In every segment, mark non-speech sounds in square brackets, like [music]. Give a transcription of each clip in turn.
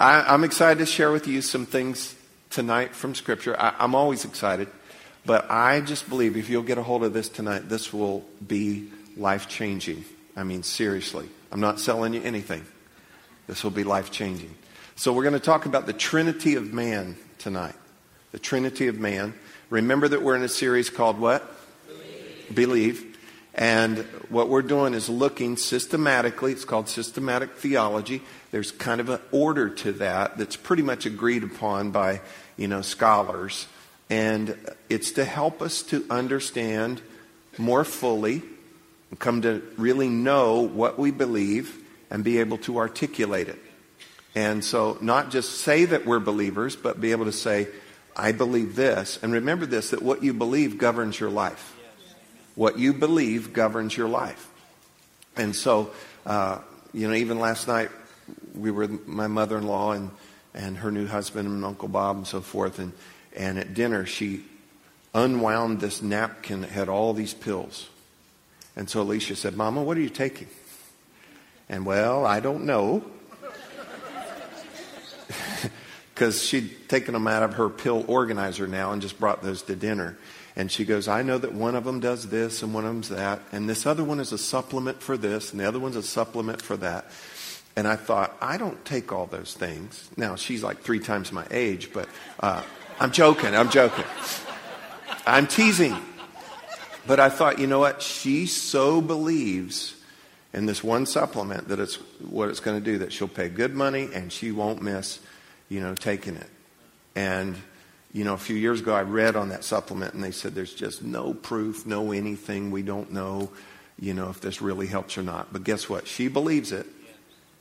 I, am excited to share with you some things tonight from Scripture. I, I'm always excited, but I just believe if you'll get a hold of this tonight, this will be life changing. I mean, seriously. I'm not selling you anything. This will be life changing. So, we're going to talk about the Trinity of Man tonight. The Trinity of Man. Remember that we're in a series called what? Believe. Believe. And what we're doing is looking systematically, it's called systematic theology. There's kind of an order to that that's pretty much agreed upon by, you know, scholars. And it's to help us to understand more fully and come to really know what we believe and be able to articulate it. And so, not just say that we're believers, but be able to say, I believe this. And remember this that what you believe governs your life. What you believe governs your life. And so, uh, you know, even last night, we were my mother in law and, and her new husband and Uncle Bob and so forth. And, and at dinner, she unwound this napkin that had all these pills. And so Alicia said, Mama, what are you taking? And well, I don't know. [laughs] Because she'd taken them out of her pill organizer now and just brought those to dinner. And she goes, I know that one of them does this and one of them's that. And this other one is a supplement for this and the other one's a supplement for that. And I thought, I don't take all those things. Now, she's like three times my age, but uh, I'm joking. I'm joking. I'm teasing. But I thought, you know what? She so believes in this one supplement that it's what it's going to do, that she'll pay good money and she won't miss, you know, taking it. And, you know, a few years ago I read on that supplement and they said there's just no proof, no anything. We don't know, you know, if this really helps or not. But guess what? She believes it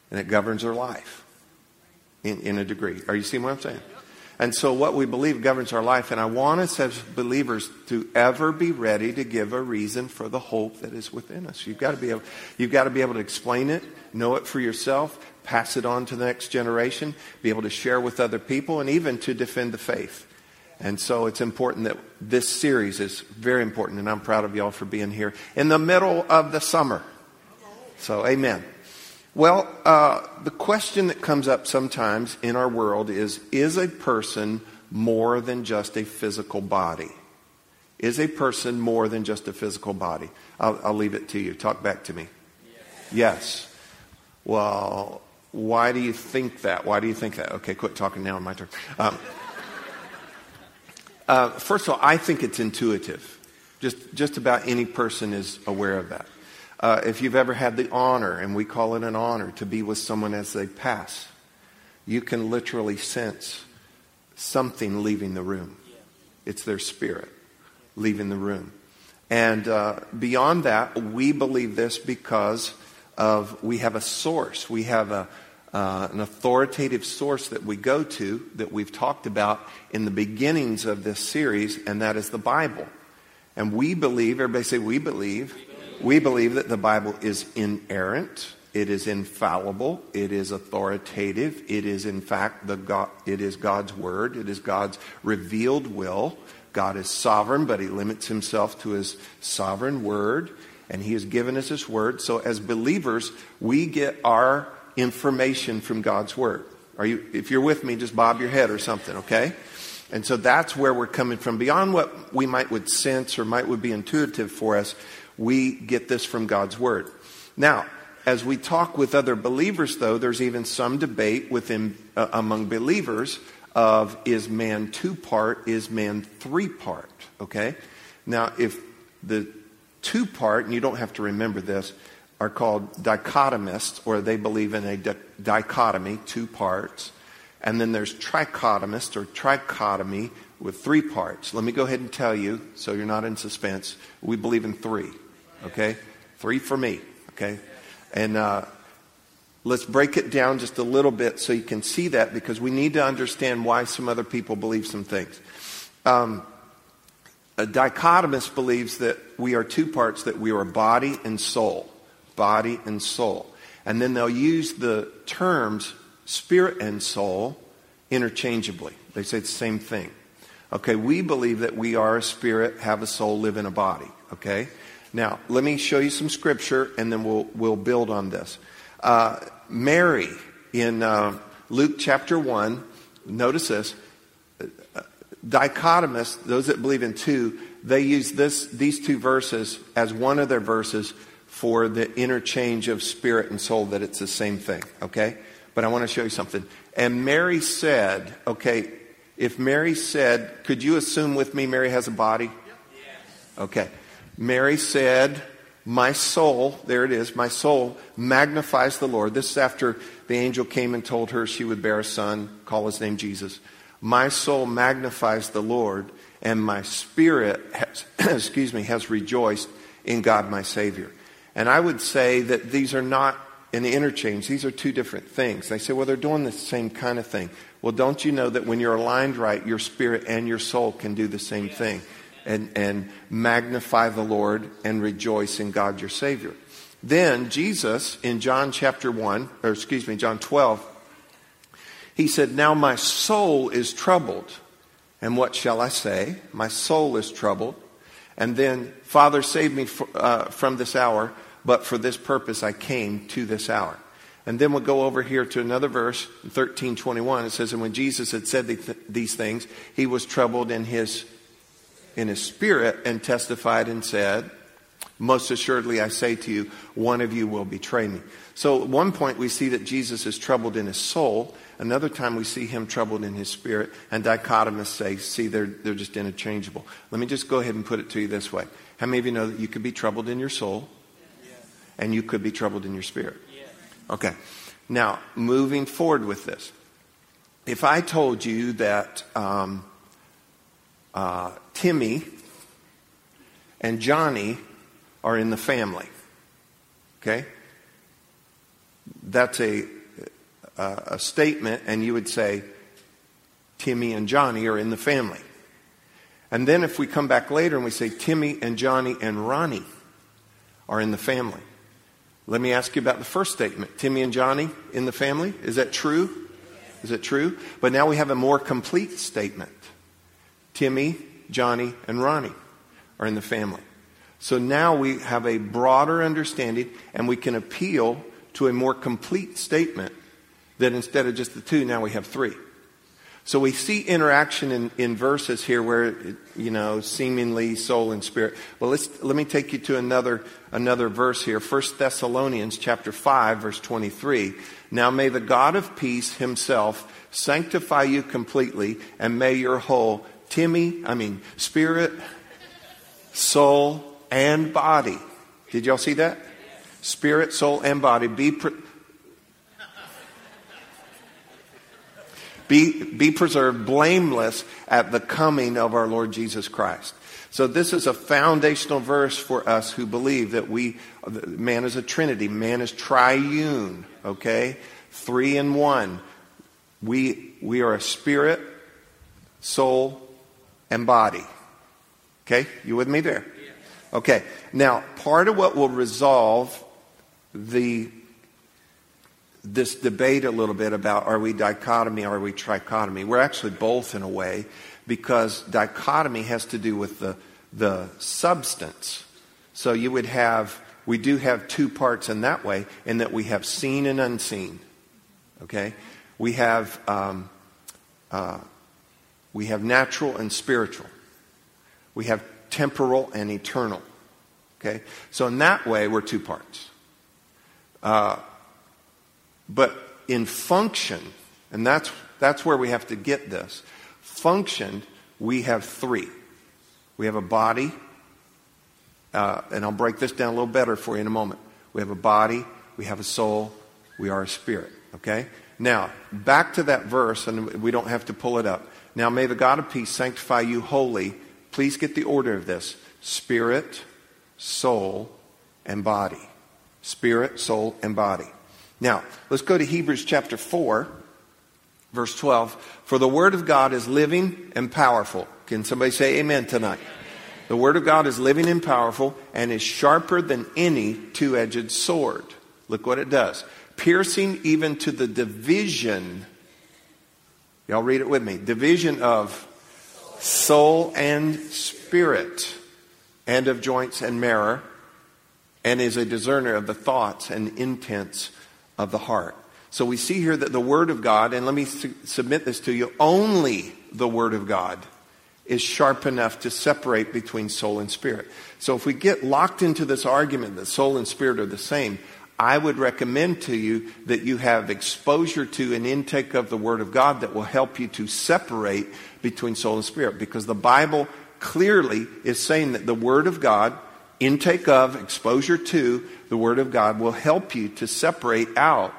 and it governs her life in, in a degree. Are you seeing what I'm saying? And so what we believe governs our life. And I want us as believers to ever be ready to give a reason for the hope that is within us. You've got to be able, you've got to be able to explain it, know it for yourself, pass it on to the next generation, be able to share with other people, and even to defend the faith. And so it's important that this series is very important, and I'm proud of y'all for being here in the middle of the summer. So, amen. Well, uh, the question that comes up sometimes in our world is Is a person more than just a physical body? Is a person more than just a physical body? I'll, I'll leave it to you. Talk back to me. Yes. yes. Well, why do you think that? Why do you think that? Okay, quit talking now. On my turn. Um, uh, first of all, I think it's intuitive. Just, just about any person is aware of that. Uh, if you've ever had the honor, and we call it an honor, to be with someone as they pass, you can literally sense something leaving the room. It's their spirit leaving the room. And uh, beyond that, we believe this because of we have a source. We have a, uh, an authoritative source that we go to that we've talked about in the beginnings of this series, and that is the Bible. And we believe, everybody say, we believe we believe that the Bible is inerrant, it is infallible, it is authoritative, it is in fact the God, it is God's word, it is God's revealed will. God is sovereign, but he limits himself to his sovereign word, and he has given us his word. So as believers, we get our information from God's word. Are you if you're with me, just bob your head or something, okay? And so that's where we're coming from. Beyond what we might would sense or might would be intuitive for us, we get this from God's Word. Now, as we talk with other believers, though, there's even some debate within uh, among believers of is man two part, is man three part? Okay? Now, if the two part, and you don't have to remember this, are called dichotomists, or they believe in a di- dichotomy, two parts. And then there's trichotomist or trichotomy with three parts. Let me go ahead and tell you, so you're not in suspense. We believe in three. Okay? Three for me. Okay? And uh, let's break it down just a little bit so you can see that because we need to understand why some other people believe some things. Um, a dichotomist believes that we are two parts, that we are body and soul. Body and soul. And then they'll use the terms spirit and soul interchangeably. They say the same thing. Okay, we believe that we are a spirit, have a soul, live in a body. Okay? Now, let me show you some scripture and then we'll, we'll build on this. Uh, Mary in uh, Luke chapter 1, notice this. Dichotomists, those that believe in two, they use this, these two verses as one of their verses for the interchange of spirit and soul, that it's the same thing, okay? But I want to show you something. And Mary said, okay, if Mary said, could you assume with me Mary has a body? Okay. Mary said, My soul, there it is, my soul magnifies the Lord. This is after the angel came and told her she would bear a son, call his name Jesus. My soul magnifies the Lord, and my spirit has, [clears throat] excuse me, has rejoiced in God my Savior. And I would say that these are not the interchange, these are two different things. They say, well, they're doing the same kind of thing. Well, don't you know that when you're aligned right, your spirit and your soul can do the same thing and, and magnify the Lord and rejoice in God your Savior. Then Jesus, in John chapter 1, or excuse me, John 12, he said, Now my soul is troubled. And what shall I say? My soul is troubled. And then, Father, save me uh, from this hour, but for this purpose I came to this hour. And then we'll go over here to another verse, 1321. It says, And when Jesus had said these things, he was troubled in his, in his spirit and testified and said, Most assuredly I say to you, one of you will betray me. So at one point we see that Jesus is troubled in his soul. Another time we see him troubled in his spirit. And dichotomists say, see, they're, they're just interchangeable. Let me just go ahead and put it to you this way. How many of you know that you could be troubled in your soul and you could be troubled in your spirit? Okay. Now, moving forward with this. If I told you that um, uh, Timmy and Johnny are in the family, okay? That's a, a, a statement, and you would say, Timmy and Johnny are in the family. And then if we come back later and we say, Timmy and Johnny and Ronnie are in the family. Let me ask you about the first statement. Timmy and Johnny in the family. Is that true? Is it true? But now we have a more complete statement. Timmy, Johnny, and Ronnie are in the family. So now we have a broader understanding and we can appeal to a more complete statement that instead of just the two, now we have three. So we see interaction in, in verses here where, you know, seemingly soul and spirit. Well, let's, let me take you to another, another verse here. 1 Thessalonians chapter 5 verse 23. Now may the God of peace himself sanctify you completely and may your whole Timmy, I mean, spirit, soul, and body. Did y'all see that? Spirit, soul, and body be, Be, be preserved blameless at the coming of our Lord Jesus Christ. So this is a foundational verse for us who believe that we, man is a trinity, man is triune, okay? Three in one. We, we are a spirit, soul, and body. Okay? You with me there? Okay. Now, part of what will resolve the this debate a little bit about are we dichotomy, or are we trichotomy? We're actually both in a way because dichotomy has to do with the, the substance. So you would have, we do have two parts in that way, in that we have seen and unseen. Okay? We have, um, uh, we have natural and spiritual. We have temporal and eternal. Okay? So in that way, we're two parts. Uh, but in function, and that's, that's where we have to get this, function, we have three. We have a body, uh, and I'll break this down a little better for you in a moment. We have a body, we have a soul, we are a spirit. Okay? Now, back to that verse, and we don't have to pull it up. Now, may the God of peace sanctify you wholly. Please get the order of this spirit, soul, and body. Spirit, soul, and body. Now, let's go to Hebrews chapter 4, verse 12. For the Word of God is living and powerful. Can somebody say amen tonight? The Word of God is living and powerful and is sharper than any two edged sword. Look what it does. Piercing even to the division. Y'all read it with me. Division of soul and spirit, and of joints and marrow, and is a discerner of the thoughts and intents of the heart. So we see here that the Word of God, and let me su- submit this to you, only the Word of God is sharp enough to separate between soul and spirit. So if we get locked into this argument that soul and spirit are the same, I would recommend to you that you have exposure to an intake of the Word of God that will help you to separate between soul and spirit because the Bible clearly is saying that the Word of God, intake of, exposure to the Word of God will help you to separate out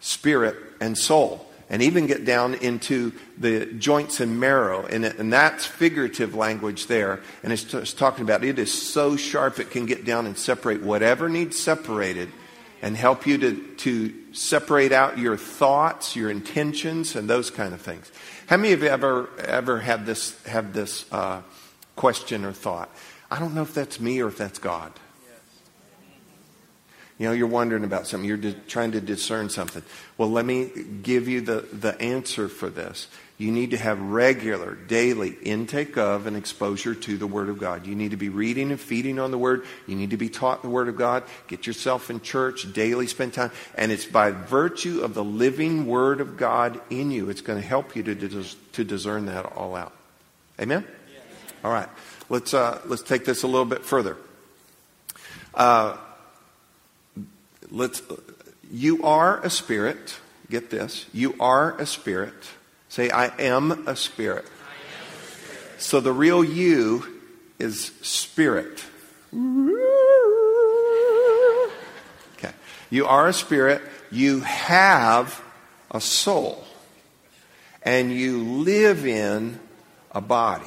spirit and soul and even get down into the joints and marrow. And, and that's figurative language there. And it's, it's talking about it is so sharp it can get down and separate whatever needs separated and help you to, to separate out your thoughts, your intentions, and those kind of things. How many of you ever, ever had this, have this uh, question or thought? I don't know if that's me or if that's God. You know, you're wondering about something. You're di- trying to discern something. Well, let me give you the, the answer for this. You need to have regular, daily intake of and exposure to the Word of God. You need to be reading and feeding on the Word. You need to be taught the Word of God. Get yourself in church, daily spend time. And it's by virtue of the living Word of God in you, it's going to help you to, dis- to discern that all out. Amen? All right. Let's, uh, let's take this a little bit further. Uh, let's you are a spirit. Get this. You are a spirit. Say i am a spirit. So the real you is spirit. Okay. You are a spirit. You have a soul. And you live in a body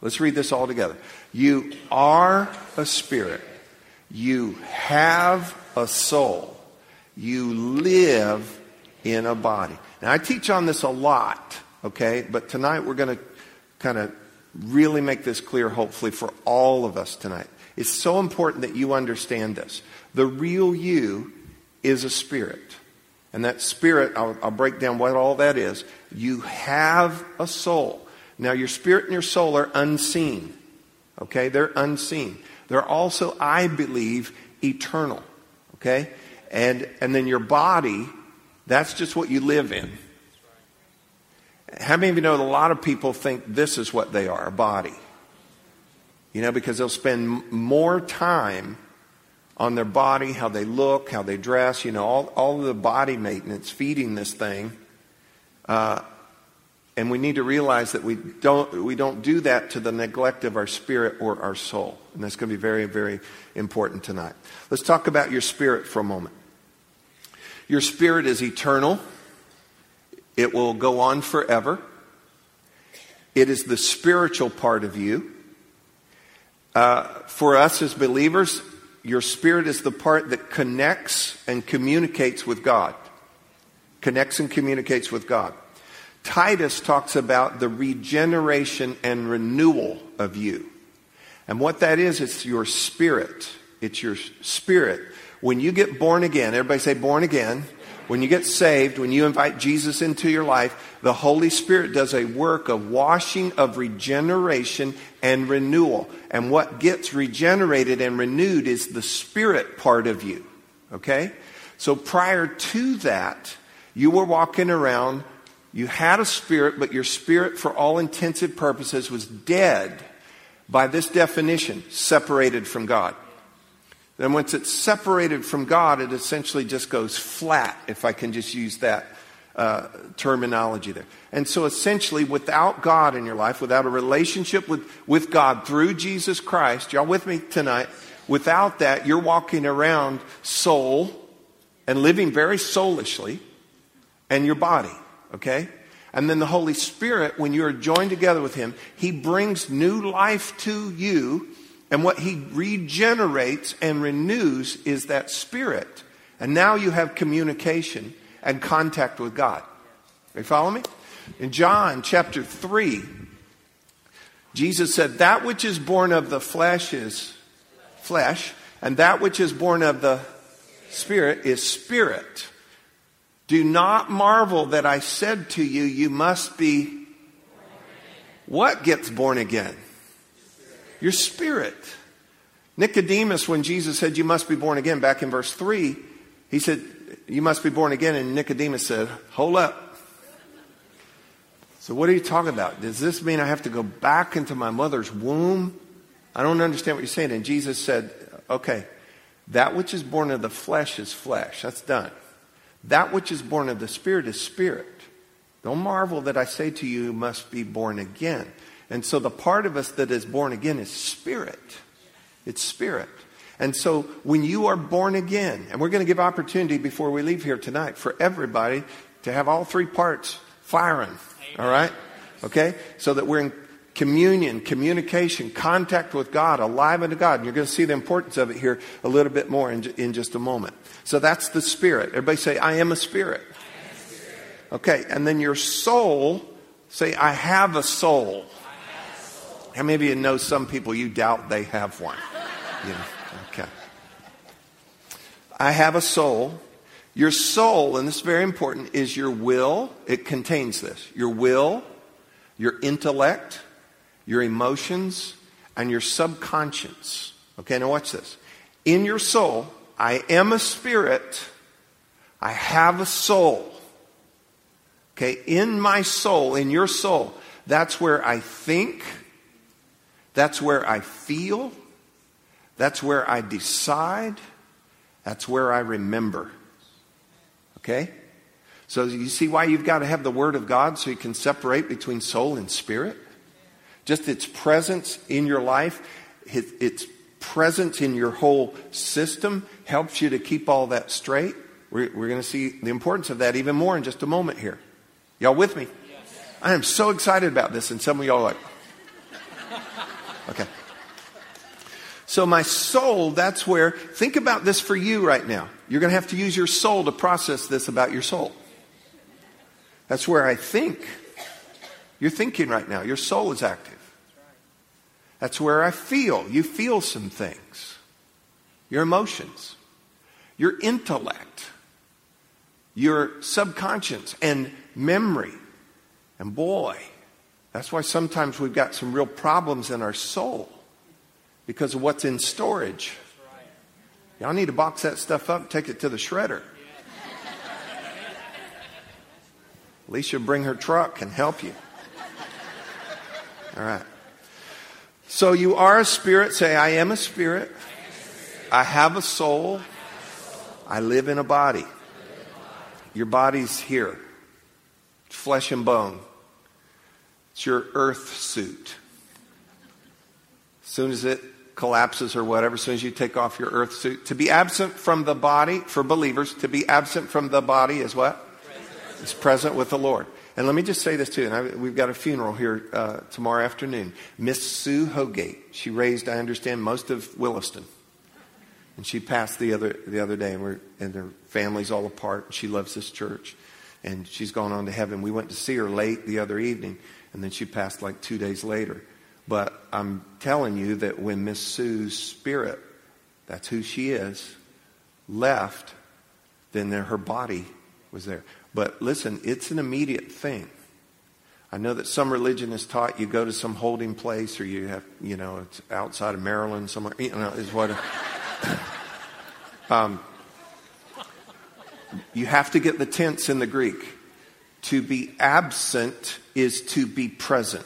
let's read this all together you are a spirit you have a soul. You live in a body. Now, I teach on this a lot, okay? But tonight we're going to kind of really make this clear, hopefully, for all of us tonight. It's so important that you understand this. The real you is a spirit. And that spirit, I'll, I'll break down what all that is. You have a soul. Now, your spirit and your soul are unseen. Okay? They're unseen. They're also, I believe, eternal. Okay? And, and then your body, that's just what you live in. How many of you know that a lot of people think this is what they are, a body? You know, because they'll spend more time on their body, how they look, how they dress, you know, all, all the body maintenance, feeding this thing. Uh, and we need to realize that we don't, we don't do that to the neglect of our spirit or our soul. And that's going to be very, very important tonight. Let's talk about your spirit for a moment. Your spirit is eternal, it will go on forever. It is the spiritual part of you. Uh, for us as believers, your spirit is the part that connects and communicates with God. Connects and communicates with God. Titus talks about the regeneration and renewal of you. And what that is, it's your spirit. It's your spirit. When you get born again, everybody say born again. When you get saved, when you invite Jesus into your life, the Holy Spirit does a work of washing, of regeneration and renewal. And what gets regenerated and renewed is the spirit part of you. Okay? So prior to that, you were walking around you had a spirit, but your spirit, for all intensive purposes, was dead by this definition, separated from God. Then once it's separated from God, it essentially just goes flat, if I can just use that uh, terminology there. And so essentially, without God in your life, without a relationship with, with God through Jesus Christ, y'all with me tonight? Without that, you're walking around soul and living very soulishly and your body. Okay? And then the Holy Spirit, when you are joined together with Him, He brings new life to you. And what He regenerates and renews is that Spirit. And now you have communication and contact with God. You follow me? In John chapter 3, Jesus said, That which is born of the flesh is flesh, and that which is born of the Spirit is spirit. Do not marvel that I said to you, you must be. What gets born again? Your spirit. Nicodemus, when Jesus said you must be born again, back in verse 3, he said, You must be born again. And Nicodemus said, Hold up. So, what are you talking about? Does this mean I have to go back into my mother's womb? I don't understand what you're saying. And Jesus said, Okay, that which is born of the flesh is flesh. That's done. That which is born of the Spirit is spirit. Don't marvel that I say to you, you must be born again. And so the part of us that is born again is spirit. It's spirit. And so when you are born again, and we're going to give opportunity before we leave here tonight for everybody to have all three parts firing. All right? Okay? So that we're in communion, communication, contact with God, alive unto God. And you're going to see the importance of it here a little bit more in, in just a moment. So that's the spirit. Everybody say, I am a spirit. Am a spirit. Okay, and then your soul, say, I have a soul. Have. How many of you know some people you doubt they have one? Okay. I have a soul. Your soul, and this is very important, is your will. It contains this your will, your intellect, your emotions, and your subconscious. Okay, now watch this. In your soul, I am a spirit, I have a soul. Okay, in my soul, in your soul, that's where I think, that's where I feel, that's where I decide, that's where I remember. Okay? So you see why you've got to have the Word of God so you can separate between soul and spirit? Just its presence in your life, its presence in your whole system helps you to keep all that straight. We're, we're going to see the importance of that even more in just a moment here. Y'all with me? I am so excited about this, and some of y'all are like, [laughs] okay. So, my soul, that's where, think about this for you right now. You're going to have to use your soul to process this about your soul. That's where I think. You're thinking right now. Your soul is active. That's where I feel. You feel some things. Your emotions, your intellect, your subconscious, and memory. And boy, that's why sometimes we've got some real problems in our soul because of what's in storage. Y'all need to box that stuff up, take it to the shredder. Alicia bring her truck and help you. All right. So you are a spirit. Say, I am a spirit. I have a soul. I live in a body. Your body's here. Flesh and bone. It's your earth suit. As soon as it collapses or whatever, as soon as you take off your earth suit, to be absent from the body, for believers, to be absent from the body is what? It's present with the Lord. And let me just say this too, and I, we've got a funeral here uh, tomorrow afternoon. Miss Sue Hogate. She raised, I understand, most of Williston. And she passed the other the other day, and, we're, and her family's all apart. And she loves this church, and she's gone on to heaven. We went to see her late the other evening, and then she passed like two days later. But I'm telling you that when Miss Sue's spirit, that's who she is, left, then her body was there. But listen, it's an immediate thing. I know that some religion is taught you go to some holding place or you have, you know, it's outside of Maryland somewhere, you know, is what. [laughs] um, you have to get the tense in the Greek. To be absent is to be present.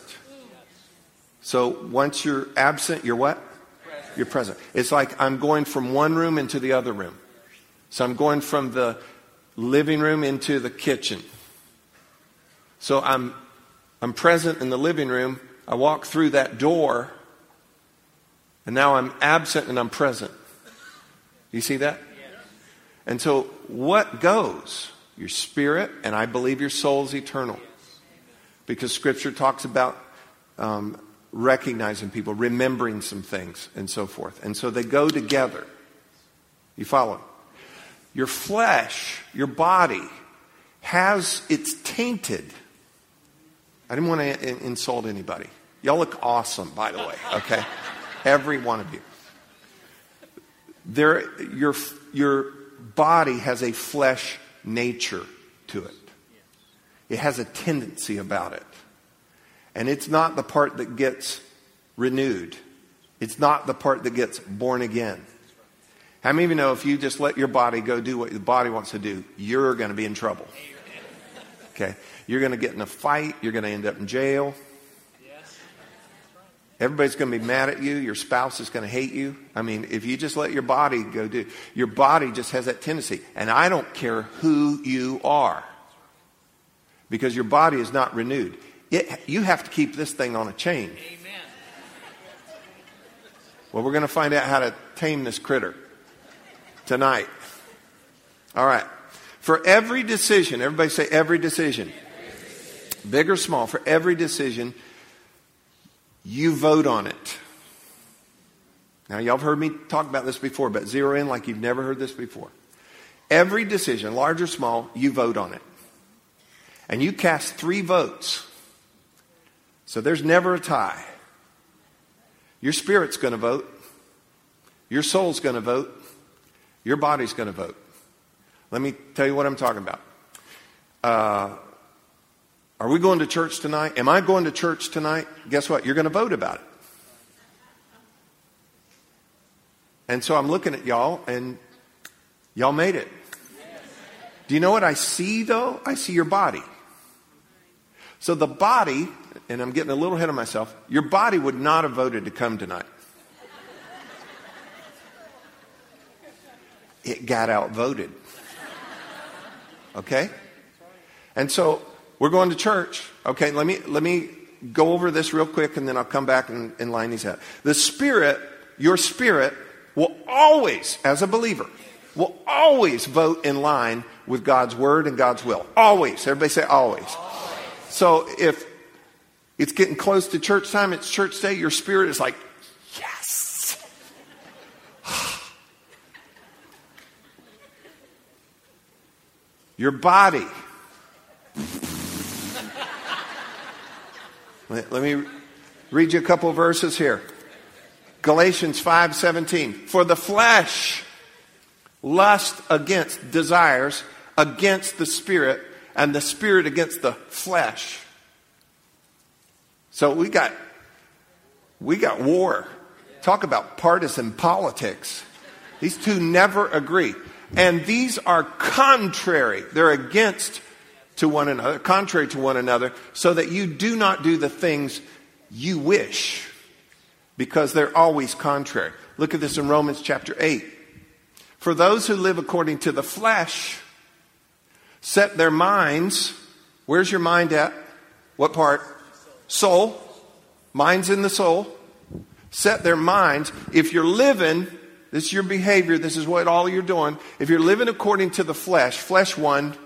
So once you're absent, you're what? Present. You're present. It's like I'm going from one room into the other room. So I'm going from the living room into the kitchen. So I'm, I'm present in the living room. I walk through that door, and now I'm absent and I'm present. You see that? And so, what goes? Your spirit, and I believe your soul is eternal. Because Scripture talks about um, recognizing people, remembering some things, and so forth. And so they go together. You follow? Your flesh, your body, has it's tainted. I didn't want to insult anybody. Y'all look awesome, by the way, okay? [laughs] Every one of you. There, your, your body has a flesh nature to it. It has a tendency about it. And it's not the part that gets renewed. It's not the part that gets born again. How many of you know if you just let your body go do what the body wants to do, you're going to be in trouble? Okay? You're going to get in a fight. You're going to end up in jail. Everybody's going to be mad at you. Your spouse is going to hate you. I mean, if you just let your body go do, your body just has that tendency. And I don't care who you are because your body is not renewed. It, you have to keep this thing on a chain. Amen. Well, we're going to find out how to tame this critter tonight. All right. For every decision, everybody say every decision, big or small, for every decision, you vote on it. Now, y'all have heard me talk about this before, but zero in like you've never heard this before. Every decision, large or small, you vote on it. And you cast three votes. So there's never a tie. Your spirit's going to vote. Your soul's going to vote. Your body's going to vote. Let me tell you what I'm talking about. Uh, are we going to church tonight? Am I going to church tonight? Guess what? You're going to vote about it. And so I'm looking at y'all, and y'all made it. Do you know what I see, though? I see your body. So the body, and I'm getting a little ahead of myself, your body would not have voted to come tonight. It got outvoted. Okay? And so we're going to church. Okay, let me, let me go over this real quick and then I'll come back and, and line these out. The Spirit, your Spirit, will always, as a believer, will always vote in line with God's Word and God's will. Always. Everybody say always. always. So if it's getting close to church time, it's church day, your spirit is like, yes. Your body Let, let me read you a couple verses here. Galatians 5:17. For the flesh lust against desires against the spirit and the spirit against the flesh. So we got we got war. Talk about partisan politics. These two never agree. And these are contrary. They're against to one another, contrary to one another, so that you do not do the things you wish, because they're always contrary. Look at this in Romans chapter 8. For those who live according to the flesh set their minds, where's your mind at? What part? Soul. Mind's in the soul. Set their minds. If you're living, this is your behavior, this is what all you're doing. If you're living according to the flesh, flesh one,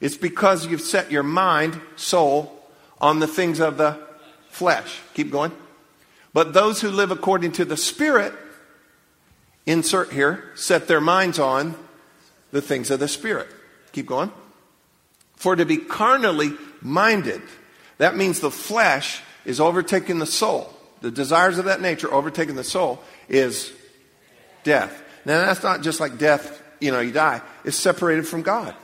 it's because you've set your mind, soul, on the things of the flesh. Keep going. But those who live according to the Spirit, insert here, set their minds on the things of the Spirit. Keep going. For to be carnally minded, that means the flesh is overtaking the soul. The desires of that nature overtaking the soul is death. Now that's not just like death, you know, you die. It's separated from God.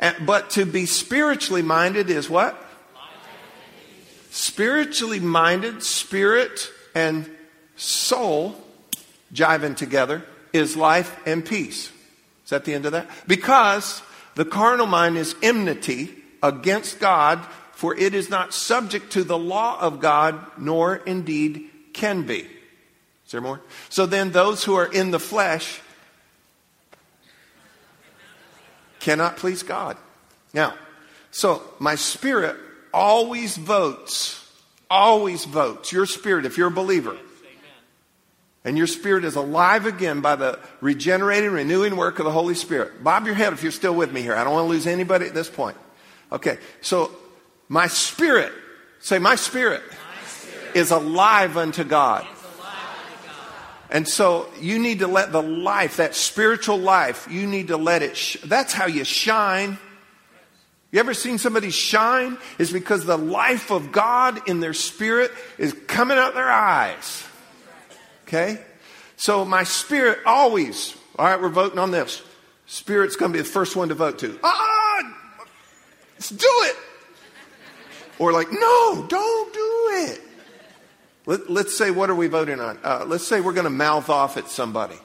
And, but to be spiritually minded is what? Spiritually minded, spirit and soul jiving together is life and peace. Is that the end of that? Because the carnal mind is enmity against God, for it is not subject to the law of God, nor indeed can be. Is there more? So then, those who are in the flesh cannot please God. Now, so my spirit always votes, always votes. Your spirit, if you're a believer, and your spirit is alive again by the regenerating, renewing work of the Holy Spirit. Bob your head if you're still with me here. I don't want to lose anybody at this point. Okay, so my spirit, say, my spirit, my spirit is alive unto God. And so you need to let the life, that spiritual life, you need to let it, sh- that's how you shine. You ever seen somebody shine? It's because the life of God in their spirit is coming out their eyes. Okay? So my spirit always, all right, we're voting on this. Spirit's going to be the first one to vote to. Ah, let's do it. Or like, no, don't do it. Let, us say, what are we voting on? Uh, let's say we're going to mouth off at somebody.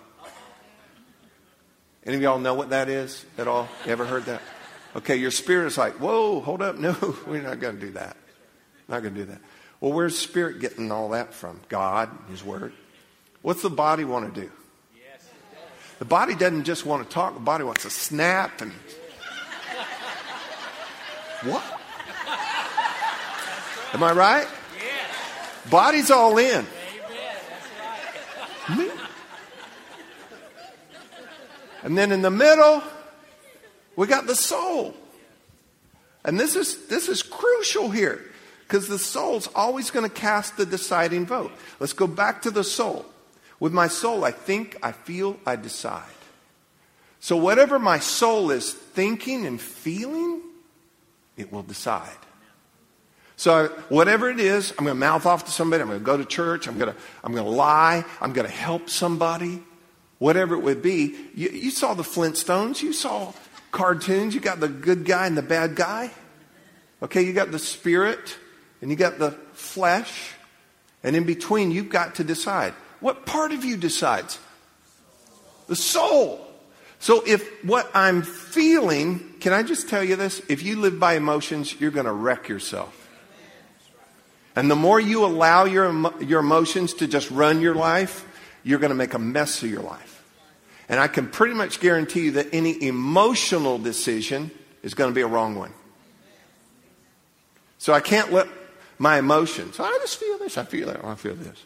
Any of y'all know what that is at all? You ever heard that? Okay, your spirit is like, whoa, hold up. No, [laughs] we're not going to do that. Not going to do that. Well, where's spirit getting all that from? God, His Word. What's the body want to do? The body doesn't just want to talk, the body wants to snap and. [laughs] What? Am I right? Body's all in. Me? And then in the middle, we got the soul. And this is, this is crucial here because the soul's always going to cast the deciding vote. Let's go back to the soul. With my soul, I think, I feel, I decide. So whatever my soul is thinking and feeling, it will decide. So whatever it is, I'm going to mouth off to somebody. I'm going to go to church. I'm going to, I'm going to lie. I'm going to help somebody whatever it would be. You, you saw the Flintstones, you saw cartoons, you got the good guy and the bad guy. Okay, you got the spirit and you got the flesh. And in between, you've got to decide. What part of you decides? The soul. So if what I'm feeling, can I just tell you this? If you live by emotions, you're going to wreck yourself. And the more you allow your, your emotions to just run your life, you're going to make a mess of your life. And I can pretty much guarantee you that any emotional decision is going to be a wrong one. So I can't let my emotions, oh, I just feel this, I feel that, oh, I feel this.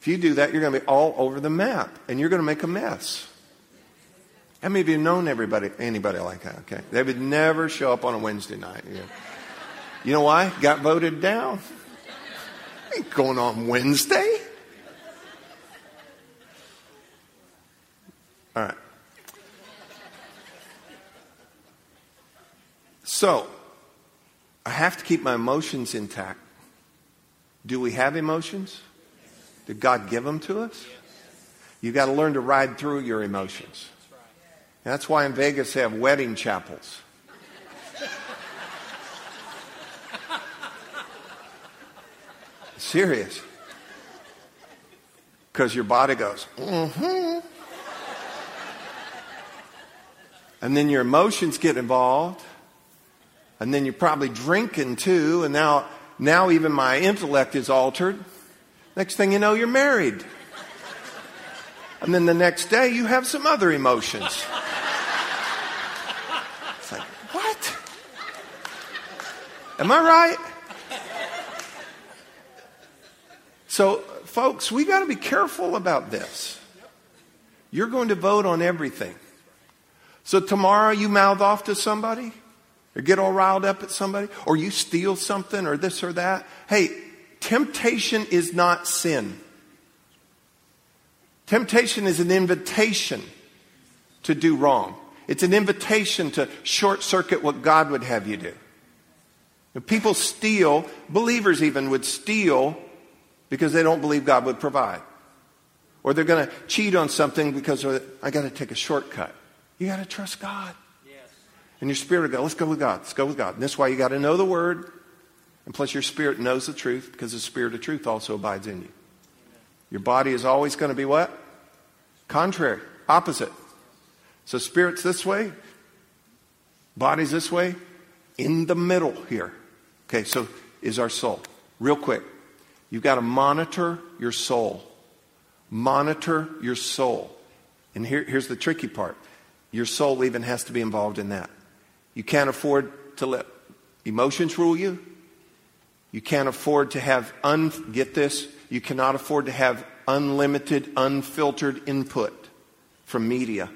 If you do that, you're going to be all over the map and you're going to make a mess. How many of you have known everybody, anybody like that? Okay. They would never show up on a Wednesday night. You know why? Got voted down. Ain't going on Wednesday. All right. So, I have to keep my emotions intact. Do we have emotions? Did God give them to us? You've got to learn to ride through your emotions. That's why in Vegas they have wedding chapels. Serious. Because your body goes, mm-hmm. And then your emotions get involved. And then you're probably drinking too. And now, now even my intellect is altered. Next thing you know, you're married. And then the next day, you have some other emotions. It's like, what? Am I right? So, folks, we got to be careful about this. You're going to vote on everything. So tomorrow you mouth off to somebody or get all riled up at somebody or you steal something or this or that. Hey, temptation is not sin. Temptation is an invitation to do wrong. It's an invitation to short circuit what God would have you do. If people steal, believers even would steal because they don't believe God would provide. Or they're going to cheat on something because I got to take a shortcut. You got to trust God. Yes. And your spirit will go, let's go with God. Let's go with God. And that's why you got to know the word. And plus, your spirit knows the truth because the spirit of truth also abides in you. Your body is always going to be what? Contrary, opposite. So, spirit's this way, body's this way, in the middle here. Okay, so is our soul. Real quick, you've got to monitor your soul. Monitor your soul. And here, here's the tricky part your soul even has to be involved in that. You can't afford to let emotions rule you. You can't afford to have, un, get this, you cannot afford to have unlimited, unfiltered input from media.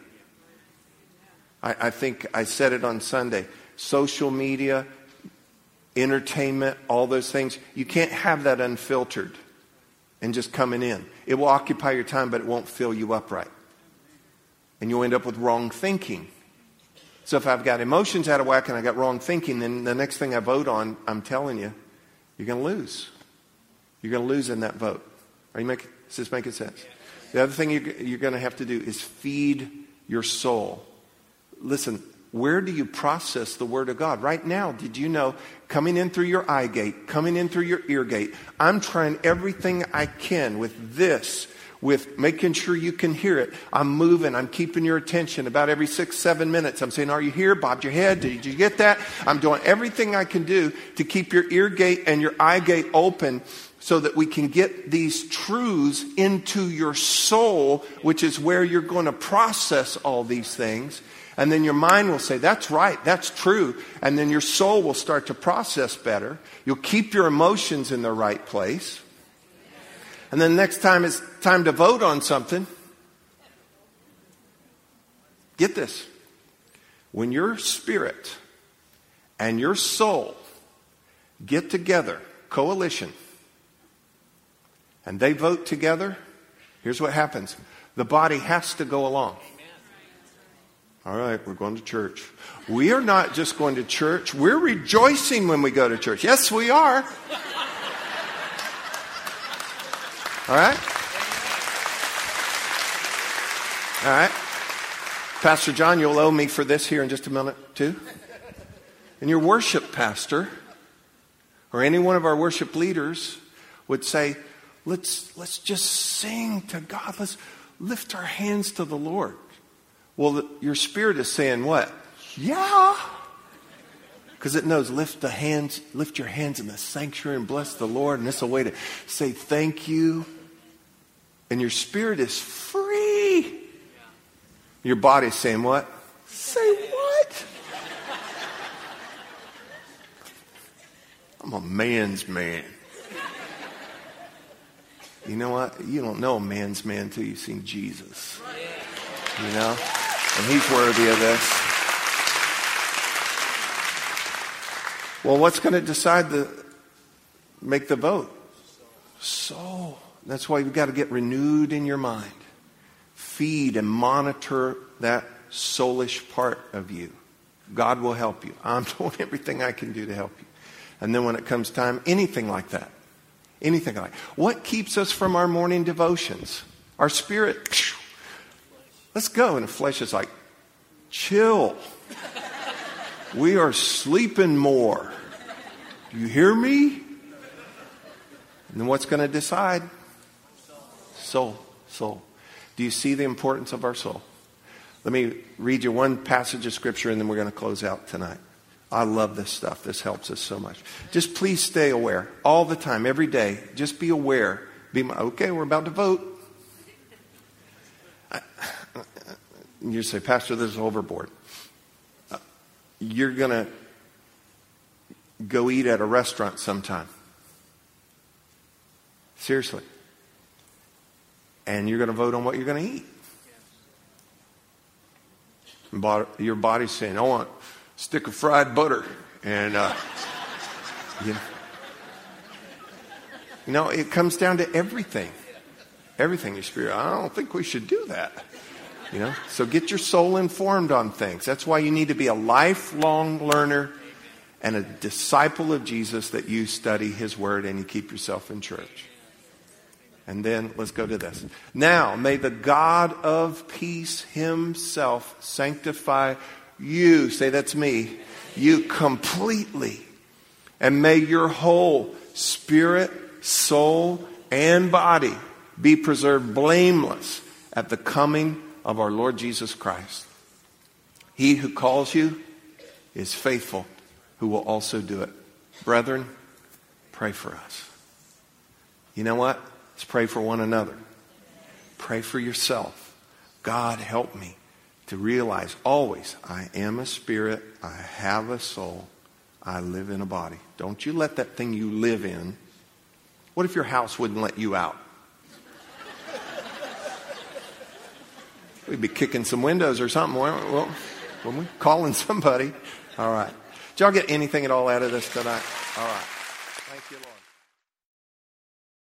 I, I think I said it on Sunday. Social media, entertainment, all those things, you can't have that unfiltered and just coming in. It will occupy your time, but it won't fill you up right and you'll end up with wrong thinking. So if I've got emotions out of whack and I got wrong thinking, then the next thing I vote on, I'm telling you, you're going to lose. You're going to lose in that vote. Are you making, does this make sense? The other thing you're going to have to do is feed your soul. Listen, where do you process the Word of God? Right now, did you know, coming in through your eye gate, coming in through your ear gate, I'm trying everything I can with this with making sure you can hear it. I'm moving. I'm keeping your attention about every six, seven minutes. I'm saying, Are you here? Bob your head. Did you get that? I'm doing everything I can do to keep your ear gate and your eye gate open so that we can get these truths into your soul, which is where you're going to process all these things. And then your mind will say, That's right, that's true. And then your soul will start to process better. You'll keep your emotions in the right place. And then next time it's time to vote on something, get this. When your spirit and your soul get together, coalition, and they vote together, here's what happens the body has to go along. All right, we're going to church. We are not just going to church, we're rejoicing when we go to church. Yes, we are. All right? All right. Pastor John, you'll owe me for this here in just a minute, too. And your worship pastor, or any one of our worship leaders, would say, let's, let's just sing to God. Let's lift our hands to the Lord. Well, your spirit is saying what? Yeah. Because it knows lift the hands, lift your hands in the sanctuary and bless the Lord. And it's a way to say thank you and your spirit is free. Your body's saying what? Say what? I'm a man's man. You know what? You don't know a man's man until you've seen Jesus. You know? And he's worthy of this. Well, what's going to decide the make the vote? Soul. That's why you've got to get renewed in your mind. Feed and monitor that soulish part of you. God will help you. I'm [laughs] doing everything I can do to help you. And then when it comes time, anything like that. Anything like that. What keeps us from our morning devotions? Our spirit, let's go. And the flesh is like, chill. We are sleeping more. Do you hear me? And then what's going to decide? Soul, soul. Do you see the importance of our soul? Let me read you one passage of scripture and then we're going to close out tonight. I love this stuff. This helps us so much. Just please stay aware all the time, every day. Just be aware. Be my, okay. We're about to vote. You say, Pastor, this is overboard. You're going to go eat at a restaurant sometime. Seriously and you're going to vote on what you're going to eat. Your body's saying, I want a stick of fried butter. And, uh, you, [laughs] know, you know, it comes down to everything. Everything, your spirit. I don't think we should do that. You know, so get your soul informed on things. That's why you need to be a lifelong learner and a disciple of Jesus that you study his word and you keep yourself in church. And then let's go to this. Now, may the God of peace himself sanctify you. Say that's me. You completely. And may your whole spirit, soul, and body be preserved blameless at the coming of our Lord Jesus Christ. He who calls you is faithful, who will also do it. Brethren, pray for us. You know what? Let's pray for one another. Pray for yourself. God, help me to realize always I am a spirit, I have a soul, I live in a body. Don't you let that thing you live in. What if your house wouldn't let you out? We'd be kicking some windows or something. Well, when we calling somebody. All right. Did y'all get anything at all out of this tonight? All right.